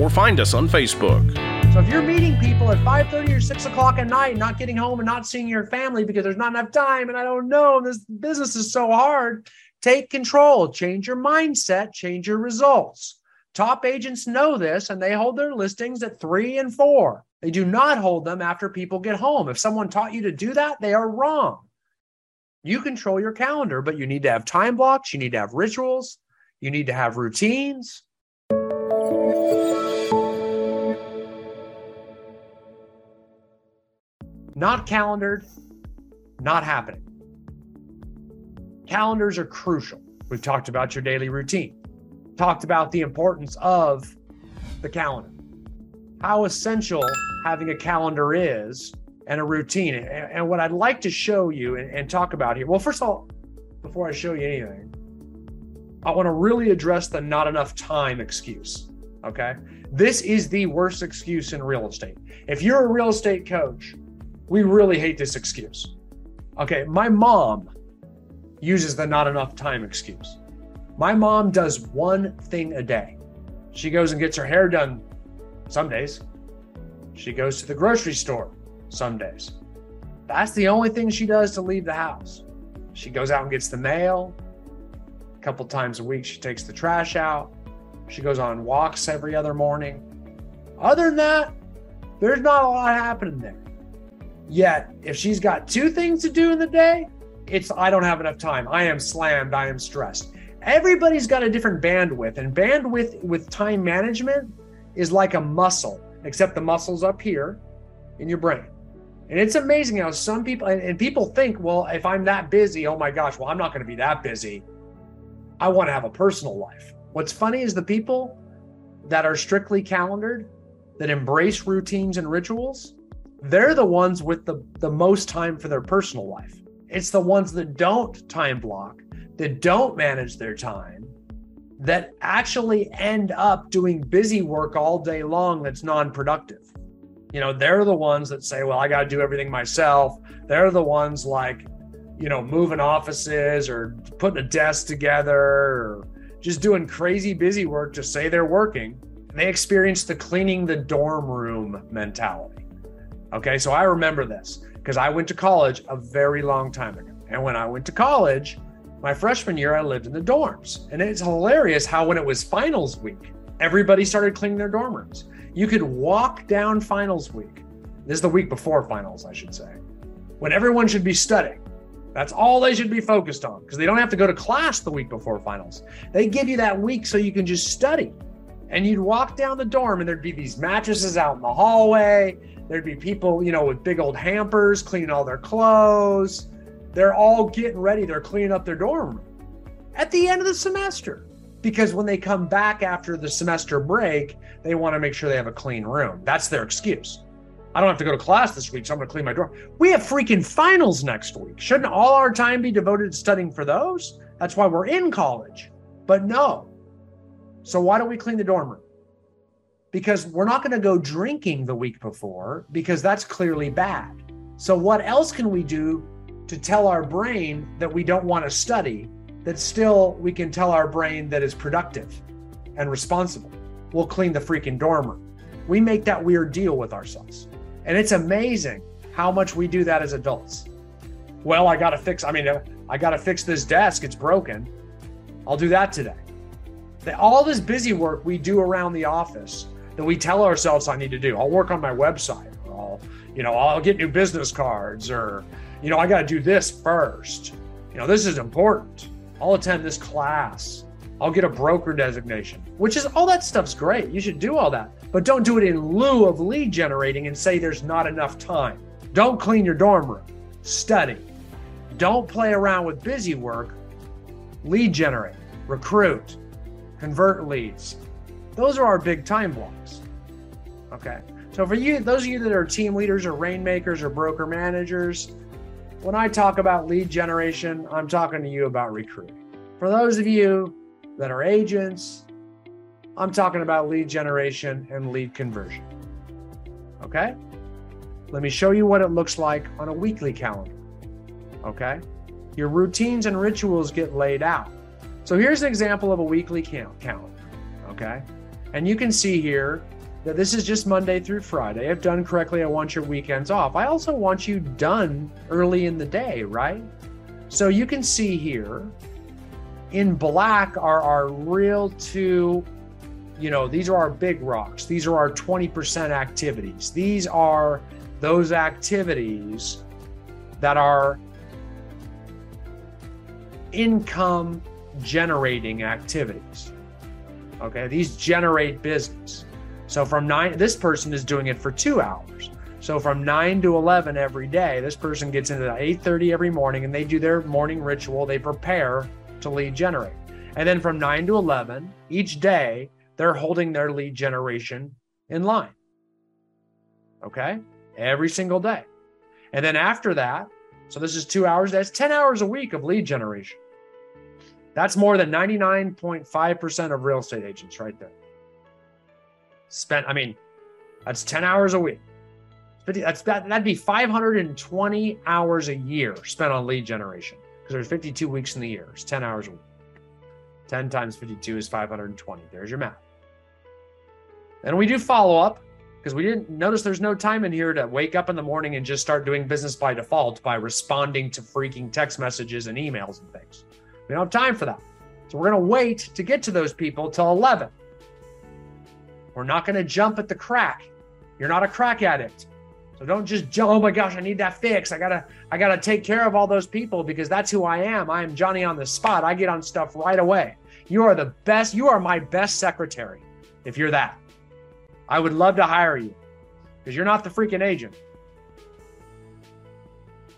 or find us on Facebook. So if you're meeting people at 5:30 or 6 o'clock at night, not getting home and not seeing your family because there's not enough time, and I don't know, this business is so hard, take control, change your mindset, change your results. Top agents know this and they hold their listings at three and four. They do not hold them after people get home. If someone taught you to do that, they are wrong. You control your calendar, but you need to have time blocks, you need to have rituals, you need to have routines. Not calendared, not happening. Calendars are crucial. We've talked about your daily routine, talked about the importance of the calendar, how essential having a calendar is and a routine. And, what I'd like to show you and, and talk about here, well, first of all, before I show you anything, I want to really address the not enough time excuse. Okay. This is the worst excuse in real estate. If you're a real estate coach we really hate this excuse. Okay, my mom uses the not enough time excuse. My mom does one thing a day. She goes and gets her hair done some days. She goes to the grocery store some days. That's the only thing she does to leave the house. She goes out and gets the mail. A couple times a week, she takes the trash out. She goes on walks every other morning. Other than that, there's not a lot happening there. Yet, if she's got two things to do in the day, it's I don't have enough time. I am slammed. I am stressed. Everybody's got a different bandwidth, and bandwidth with time management is like a muscle, except the muscle's up here in your brain. And it's amazing how some people and people think, well, if I'm that busy, oh my gosh, well, I'm not going to be that busy. I want to have a personal life. What's funny is the people that are strictly calendared, that embrace routines and rituals, they're the ones with the, the most time for their personal life. It's the ones that don't time block, that don't manage their time, that actually end up doing busy work all day long that's non productive. You know, they're the ones that say, well, I got to do everything myself. They're the ones like, you know, moving offices or putting a desk together or just doing crazy busy work to say they're working. And they experience the cleaning the dorm room mentality. Okay, so I remember this because I went to college a very long time ago. And when I went to college, my freshman year, I lived in the dorms. And it's hilarious how when it was finals week, everybody started cleaning their dorm rooms. You could walk down finals week. This is the week before finals, I should say, when everyone should be studying. That's all they should be focused on because they don't have to go to class the week before finals. They give you that week so you can just study. And you'd walk down the dorm and there'd be these mattresses out in the hallway. There'd be people, you know, with big old hampers cleaning all their clothes. They're all getting ready. They're cleaning up their dorm at the end of the semester because when they come back after the semester break, they want to make sure they have a clean room. That's their excuse. I don't have to go to class this week, so I'm going to clean my dorm. We have freaking finals next week. Shouldn't all our time be devoted to studying for those? That's why we're in college. But no. So why don't we clean the dorm room? because we're not going to go drinking the week before because that's clearly bad. So, what else can we do to tell our brain that we don't want to study, that still we can tell our brain that is productive and responsible? We'll clean the freaking dorm room. We make that weird deal with ourselves. And it's amazing how much we do that as adults. Well, I got to fix, I mean, uh, I got to fix this desk. It's broken. I'll do that today. All this busy work we do around the office that we tell ourselves I need to do. I'll work on my website, or I'll, you know, I'll get new business cards, or, you know, I got to do this first. You know, this is important. I'll attend this class. I'll get a broker designation, which is all that stuff's great. You should do all that, but don't do it in lieu of lead generating and say there's not enough time. Don't clean your dorm room. Study. Don't play around with busy work. Lead generate, recruit, convert leads, those are our big time blocks. Okay. So for you, those of you that are team leaders or rainmakers or broker managers, when I talk about lead generation, I'm talking to you about recruiting. For those of you that are agents, I'm talking about lead generation and lead conversion. Okay? Let me show you what it looks like on a weekly calendar. Okay? Your routines and rituals get laid out. So here's an example of a weekly calendar. Okay? And you can see here that this is just Monday through Friday. If done correctly, I want your weekends off. I also want you done early in the day, right? So you can see here in black are our real two, you know, these are our big rocks. These are our 20% activities. These are those activities that are income generating activities. Okay, these generate business. So from nine, this person is doing it for two hours. So from nine to eleven every day, this person gets into eight thirty every morning, and they do their morning ritual. They prepare to lead generate, and then from nine to eleven each day, they're holding their lead generation in line. Okay, every single day, and then after that, so this is two hours. That's ten hours a week of lead generation. That's more than 99.5% of real estate agents right there. Spent, I mean, that's 10 hours a week. That's that, that'd be 520 hours a year spent on lead generation because there's 52 weeks in the year. It's 10 hours a week. 10 times 52 is 520. There's your math. And we do follow up because we didn't notice there's no time in here to wake up in the morning and just start doing business by default by responding to freaking text messages and emails and things. We don't have time for that. So we're going to wait to get to those people till 11. We're not going to jump at the crack. You're not a crack addict. So don't just jump, oh my gosh, I need that fix. I gotta, I gotta take care of all those people because that's who I am. I am Johnny on the spot. I get on stuff right away. You are the best, you are my best secretary if you're that. I would love to hire you because you're not the freaking agent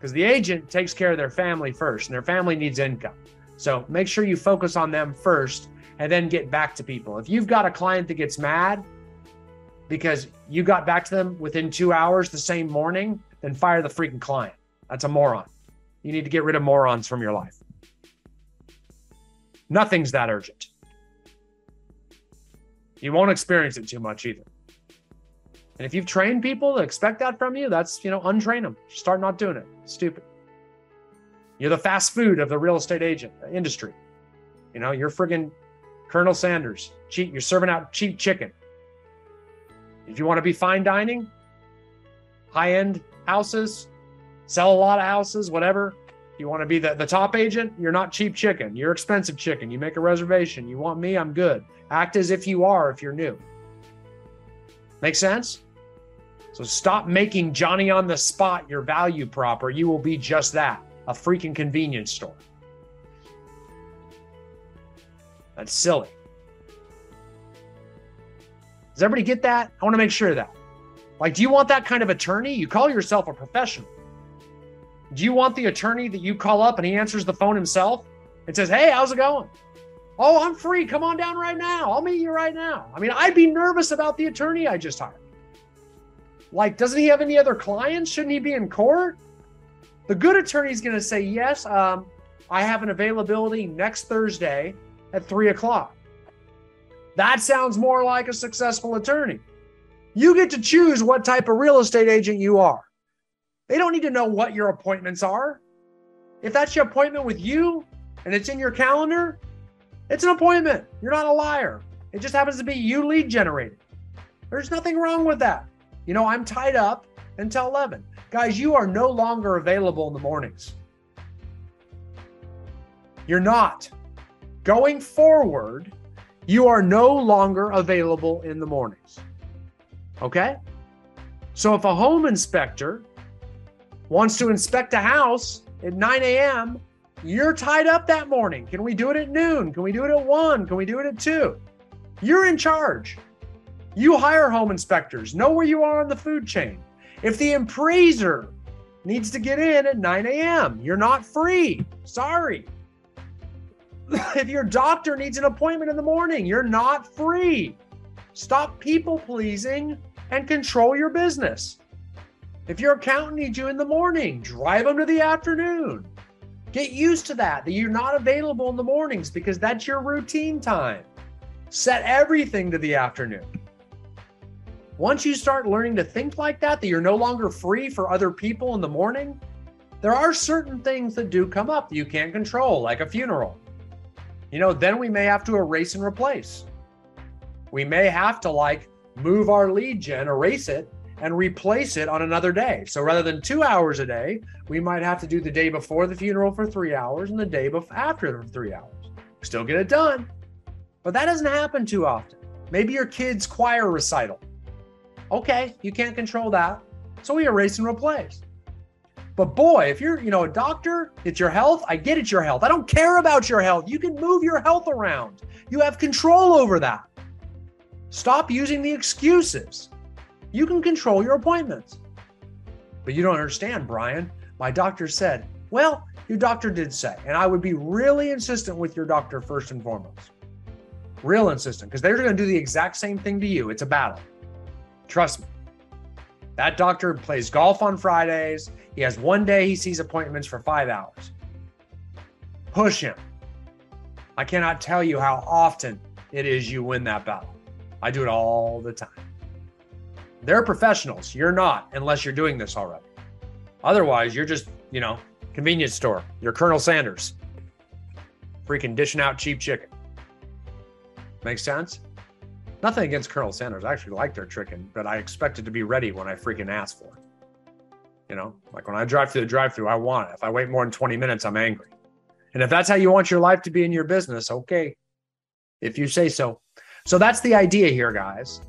because the agent takes care of their family first and their family needs income. So make sure you focus on them first and then get back to people. If you've got a client that gets mad because you got back to them within two hours the same morning, then fire the freaking client. That's a moron. You need to get rid of morons from your life. Nothing's that urgent. You won't experience it too much either. And if you've trained people to expect that from you, that's, you know, untrain them. Start not doing it. Stupid. You're the fast food of the real estate agent industry. You know, you're friggin' Colonel Sanders. Cheap, you're serving out cheap chicken. If you want to be fine dining, high end houses, sell a lot of houses, whatever. You want to be the, the top agent, you're not cheap chicken. You're expensive chicken. You make a reservation. You want me, I'm good. Act as if you are if you're new. Make sense? So stop making Johnny on the spot your value proper. You will be just that a freaking convenience store. That's silly. Does everybody get that? I want to make sure that. Like, do you want that kind of attorney? You call yourself a professional. Do you want the attorney that you call up and he answers the phone himself and says, Hey, how's it going? Oh, I'm free. Come on down right now. I'll meet you right now. I mean, I'd be nervous about the attorney I just hired. Like, doesn't he have any other clients? Shouldn't he be in court? The good attorney is going to say, Yes, um, I have an availability next Thursday at three o'clock. That sounds more like a successful attorney. You get to choose what type of real estate agent you are. They don't need to know what your appointments are. If that's your appointment with you and it's in your calendar, it's an appointment. You're not a liar. It just happens to be you lead generated. There's nothing wrong with that. You know, I'm tied up until 11. Guys, you are no longer available in the mornings. You're not. Going forward, you are no longer available in the mornings. Okay? So if a home inspector wants to inspect a house at 9 a.m., you're tied up that morning. Can we do it at noon? Can we do it at 1? Can we do it at 2? You're in charge. You hire home inspectors, know where you are on the food chain. If the appraiser needs to get in at 9 a.m., you're not free. Sorry. if your doctor needs an appointment in the morning, you're not free. Stop people pleasing and control your business. If your accountant needs you in the morning, drive them to the afternoon. Get used to that, that you're not available in the mornings because that's your routine time. Set everything to the afternoon. Once you start learning to think like that, that you're no longer free for other people in the morning, there are certain things that do come up that you can't control, like a funeral. You know, then we may have to erase and replace. We may have to like move our lead gen, erase it, and replace it on another day. So rather than two hours a day, we might have to do the day before the funeral for three hours and the day after for three hours. Still get it done. But that doesn't happen too often. Maybe your kid's choir recital. Okay, you can't control that. So we erase and replace. But boy, if you're, you know, a doctor, it's your health. I get it's your health. I don't care about your health. You can move your health around. You have control over that. Stop using the excuses. You can control your appointments. But you don't understand, Brian. My doctor said, well, your doctor did say, and I would be really insistent with your doctor first and foremost. Real insistent, because they're going to do the exact same thing to you. It's a battle. Trust me. That doctor plays golf on Fridays. He has one day he sees appointments for five hours. Push him. I cannot tell you how often it is you win that battle. I do it all the time. They're professionals. You're not, unless you're doing this already. Otherwise, you're just, you know, convenience store. You're Colonel Sanders. Freaking dishing out cheap chicken. Makes sense? Nothing against Colonel Sanders. I actually like their chicken, but I expect it to be ready when I freaking ask for it. You know, like when I drive through the drive through, I want it. If I wait more than 20 minutes, I'm angry. And if that's how you want your life to be in your business, okay. If you say so. So that's the idea here, guys.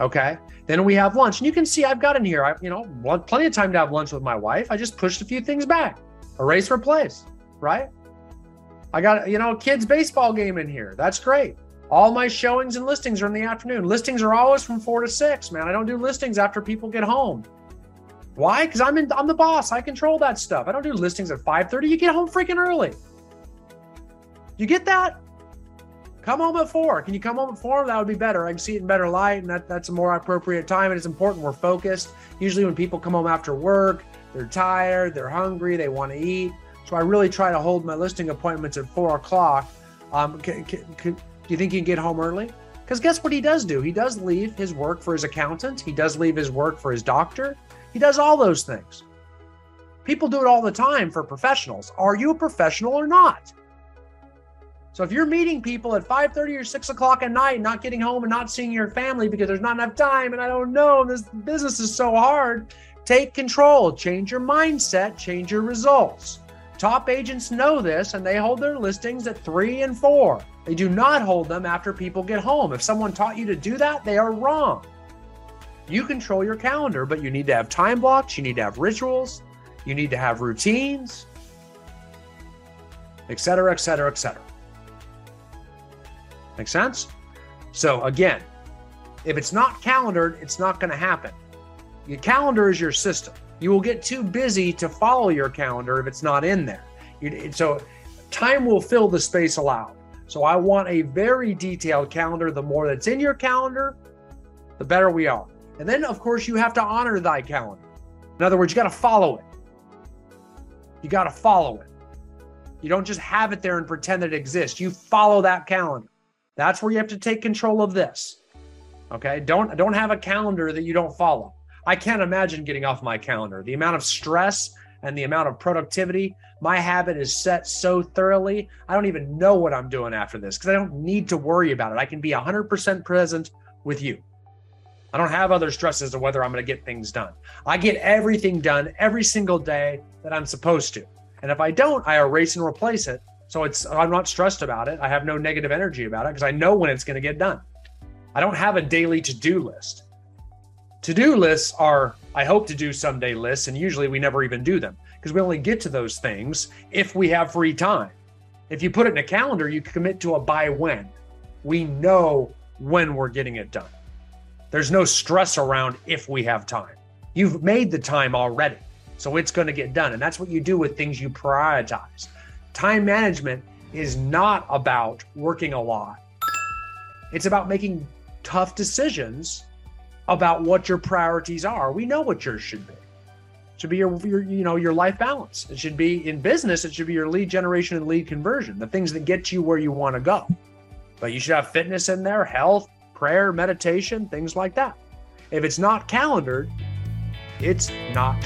Okay. Then we have lunch. And you can see I've got in here, I, you know, plenty of time to have lunch with my wife. I just pushed a few things back, erase, replace, right? I got, you know, kids' baseball game in here. That's great. All my showings and listings are in the afternoon. Listings are always from four to six, man. I don't do listings after people get home. Why? Because I'm in I'm the boss. I control that stuff. I don't do listings at 5:30. You get home freaking early. You get that? Come home at four. Can you come home at four? That would be better. I can see it in better light, and that, that's a more appropriate time. And it's important we're focused. Usually, when people come home after work, they're tired, they're hungry, they want to eat. So I really try to hold my listing appointments at four o'clock. Um, can, do you think you can get home early? Because guess what he does do? He does leave his work for his accountant. He does leave his work for his doctor. He does all those things. People do it all the time for professionals. Are you a professional or not? So if you're meeting people at 5:30 or 6 o'clock at night, not getting home and not seeing your family because there's not enough time, and I don't know, this business is so hard, take control, change your mindset, change your results. Top agents know this and they hold their listings at three and four. They do not hold them after people get home. If someone taught you to do that, they are wrong. You control your calendar, but you need to have time blocks, you need to have rituals, you need to have routines, et cetera, et cetera, et cetera. Make sense? So again, if it's not calendared, it's not going to happen. Your calendar is your system. You will get too busy to follow your calendar if it's not in there. So time will fill the space allowed. So I want a very detailed calendar. The more that's in your calendar, the better we are. And then, of course, you have to honor thy calendar. In other words, you got to follow it. You got to follow it. You don't just have it there and pretend that it exists. You follow that calendar. That's where you have to take control of this. Okay? Don't don't have a calendar that you don't follow. I can't imagine getting off my calendar. The amount of stress and the amount of productivity, my habit is set so thoroughly. I don't even know what I'm doing after this because I don't need to worry about it. I can be 100% present with you. I don't have other stresses of whether I'm going to get things done. I get everything done every single day that I'm supposed to. And if I don't, I erase and replace it so it's I'm not stressed about it. I have no negative energy about it because I know when it's going to get done. I don't have a daily to-do list. To-do lists are I hope to do someday lists and usually we never even do them because we only get to those things if we have free time. If you put it in a calendar, you commit to a by when. We know when we're getting it done. There's no stress around if we have time. You've made the time already. So it's going to get done. And that's what you do with things you prioritize. Time management is not about working a lot. It's about making tough decisions about what your priorities are. We know what yours should be. It should be your, your you know your life balance. It should be in business. It should be your lead generation and lead conversion, the things that get you where you want to go. But you should have fitness in there, health, prayer, meditation, things like that. If it's not calendared, it's not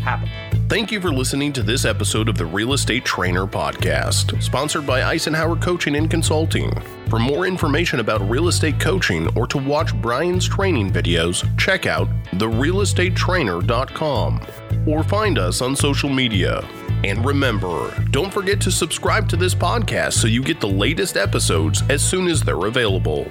happening. Thank you for listening to this episode of the Real Estate Trainer Podcast, sponsored by Icenhower Coaching and Consulting. For more information about real estate coaching or to watch Brian's training videos, check out therealestatetrainer.com or find us on social media. And remember, don't forget to subscribe to this podcast so you get the latest episodes as soon as they're available.